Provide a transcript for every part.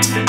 Thank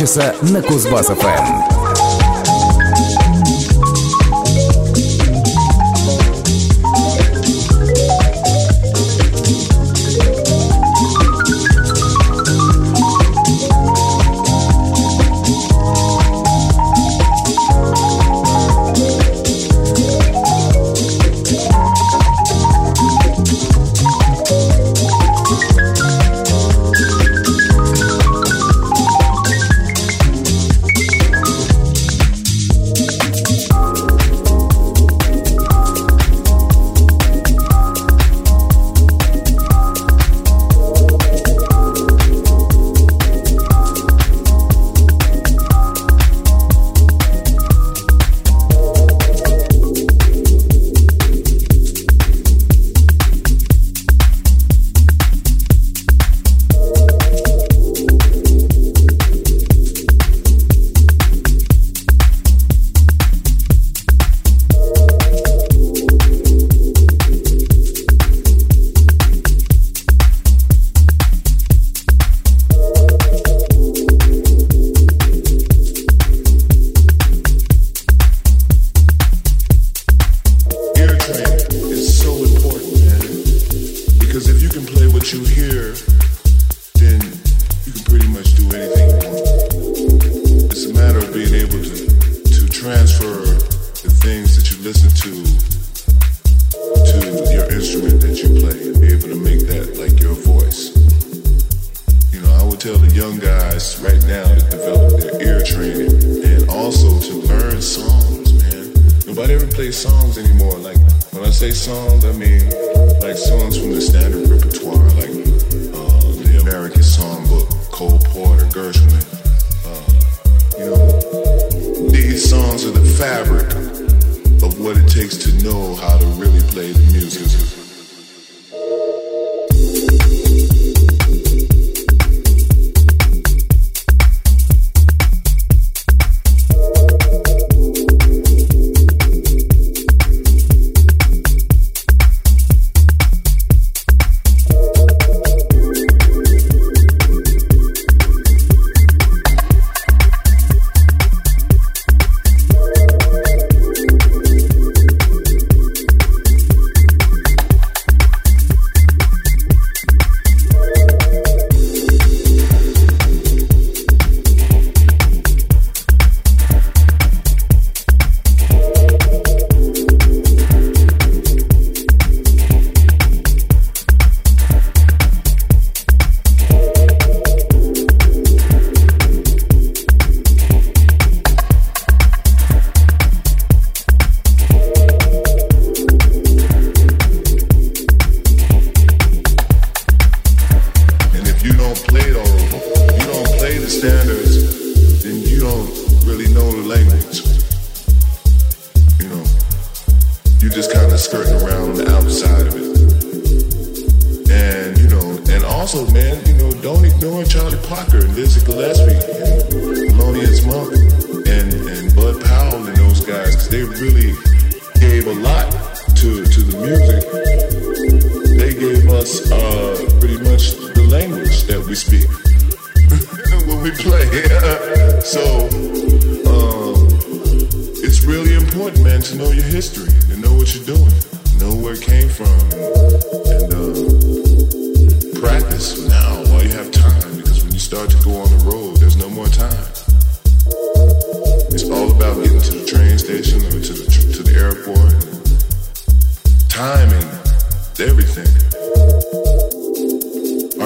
Санчеса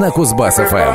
На Кузбасс-ФМ.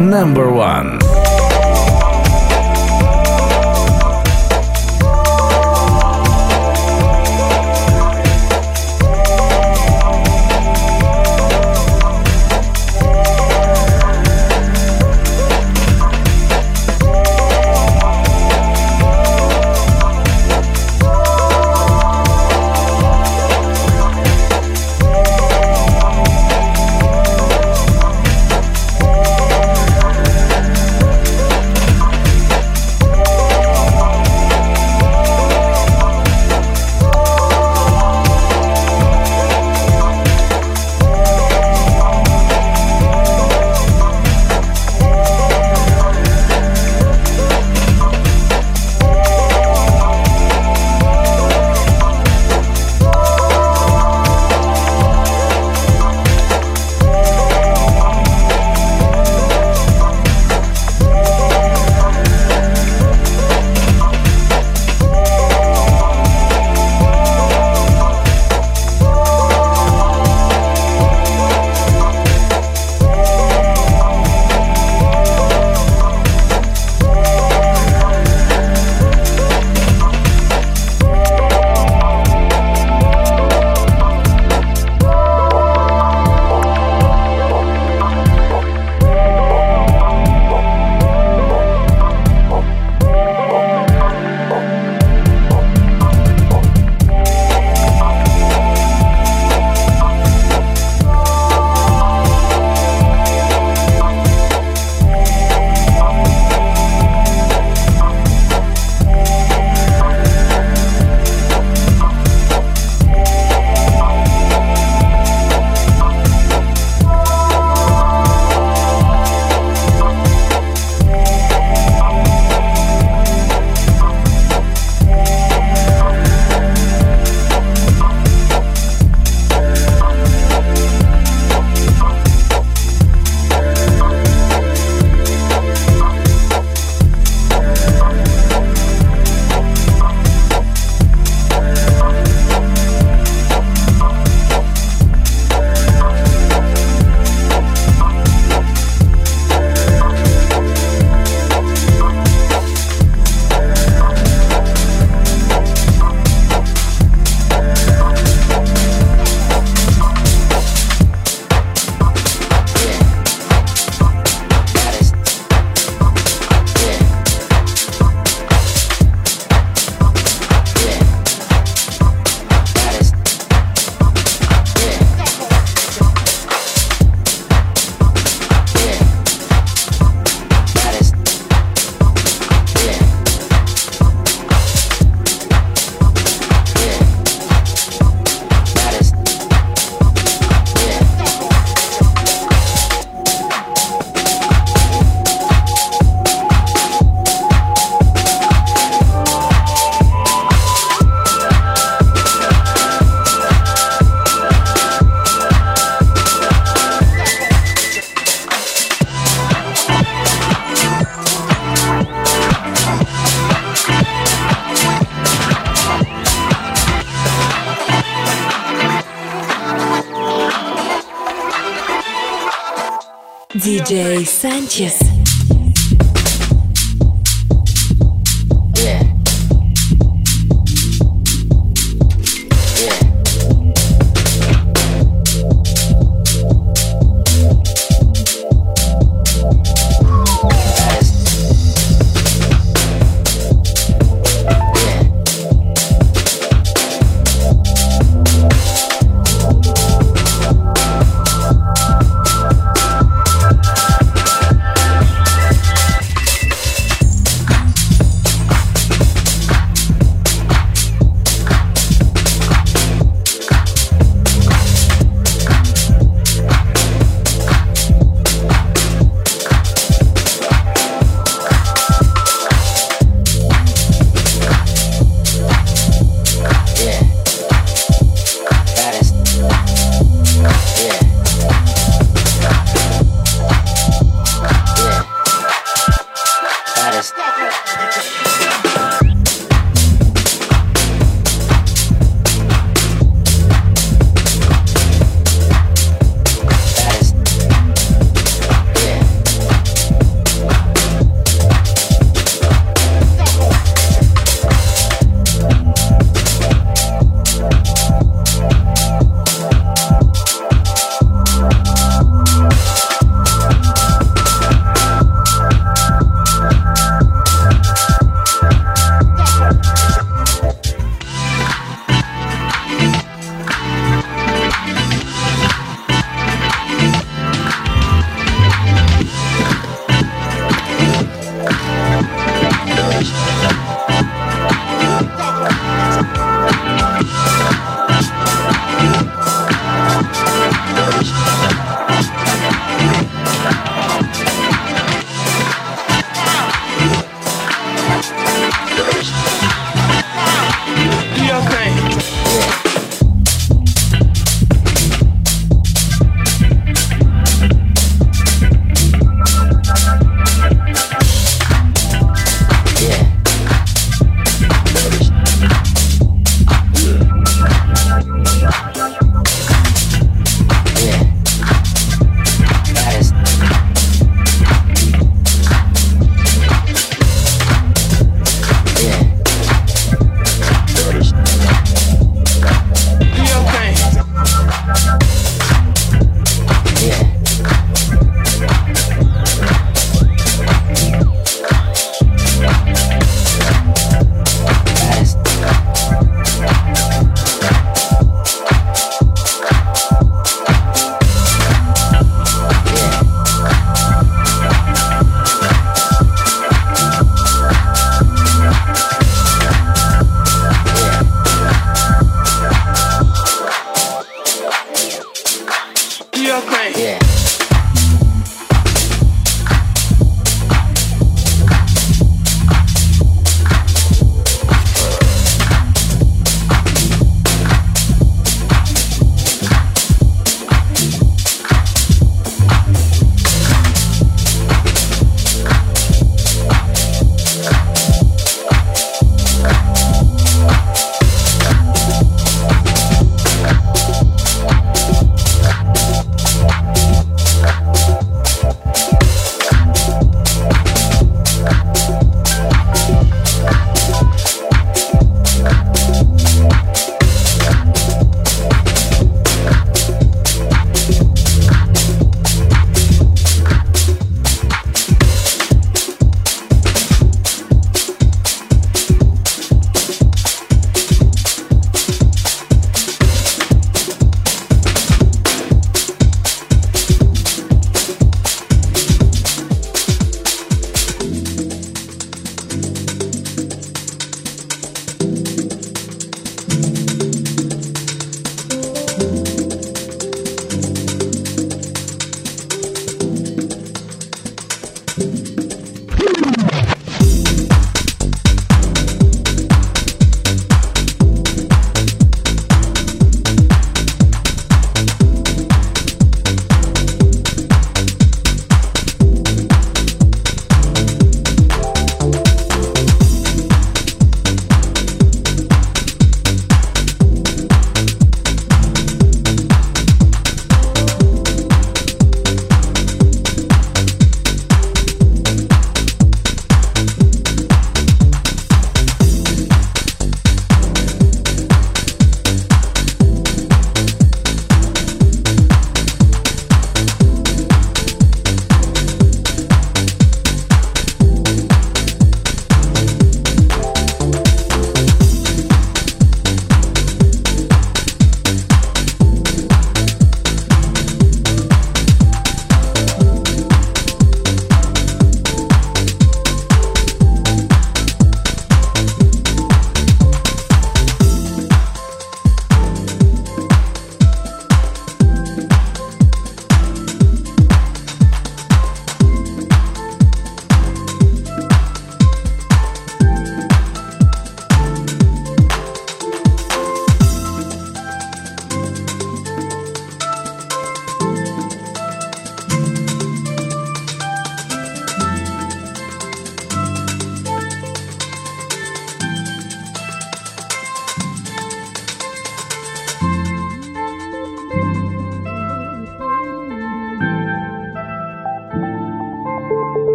Number 1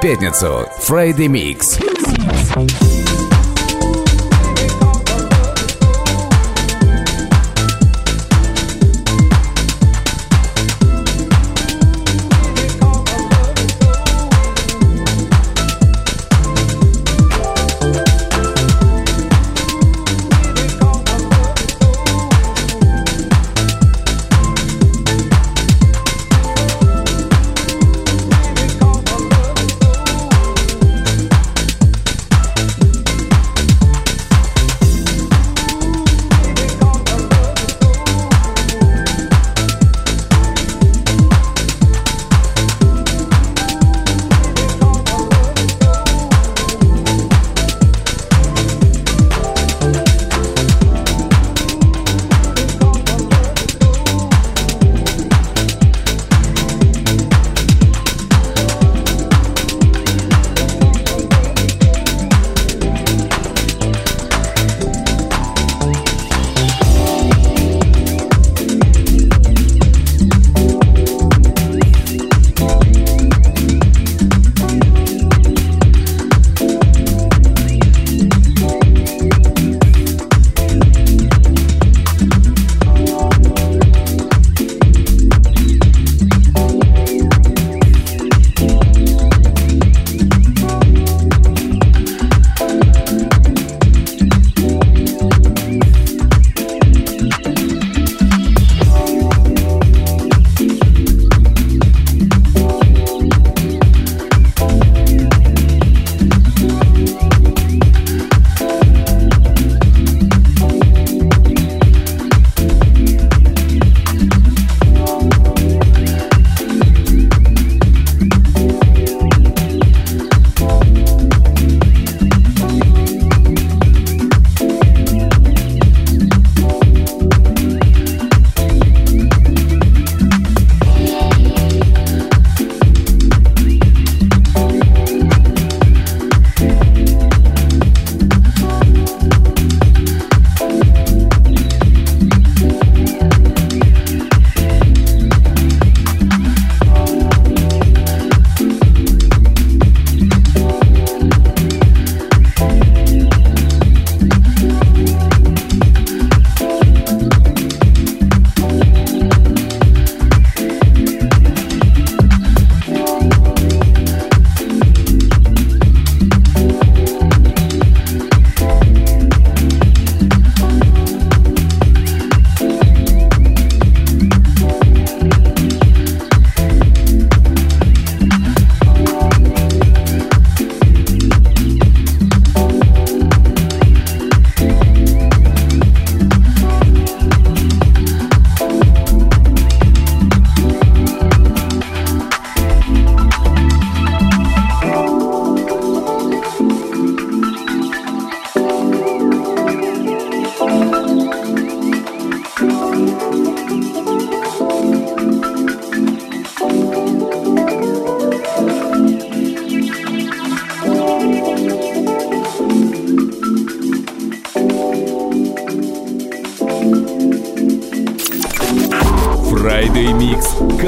пятницу Friday Mix.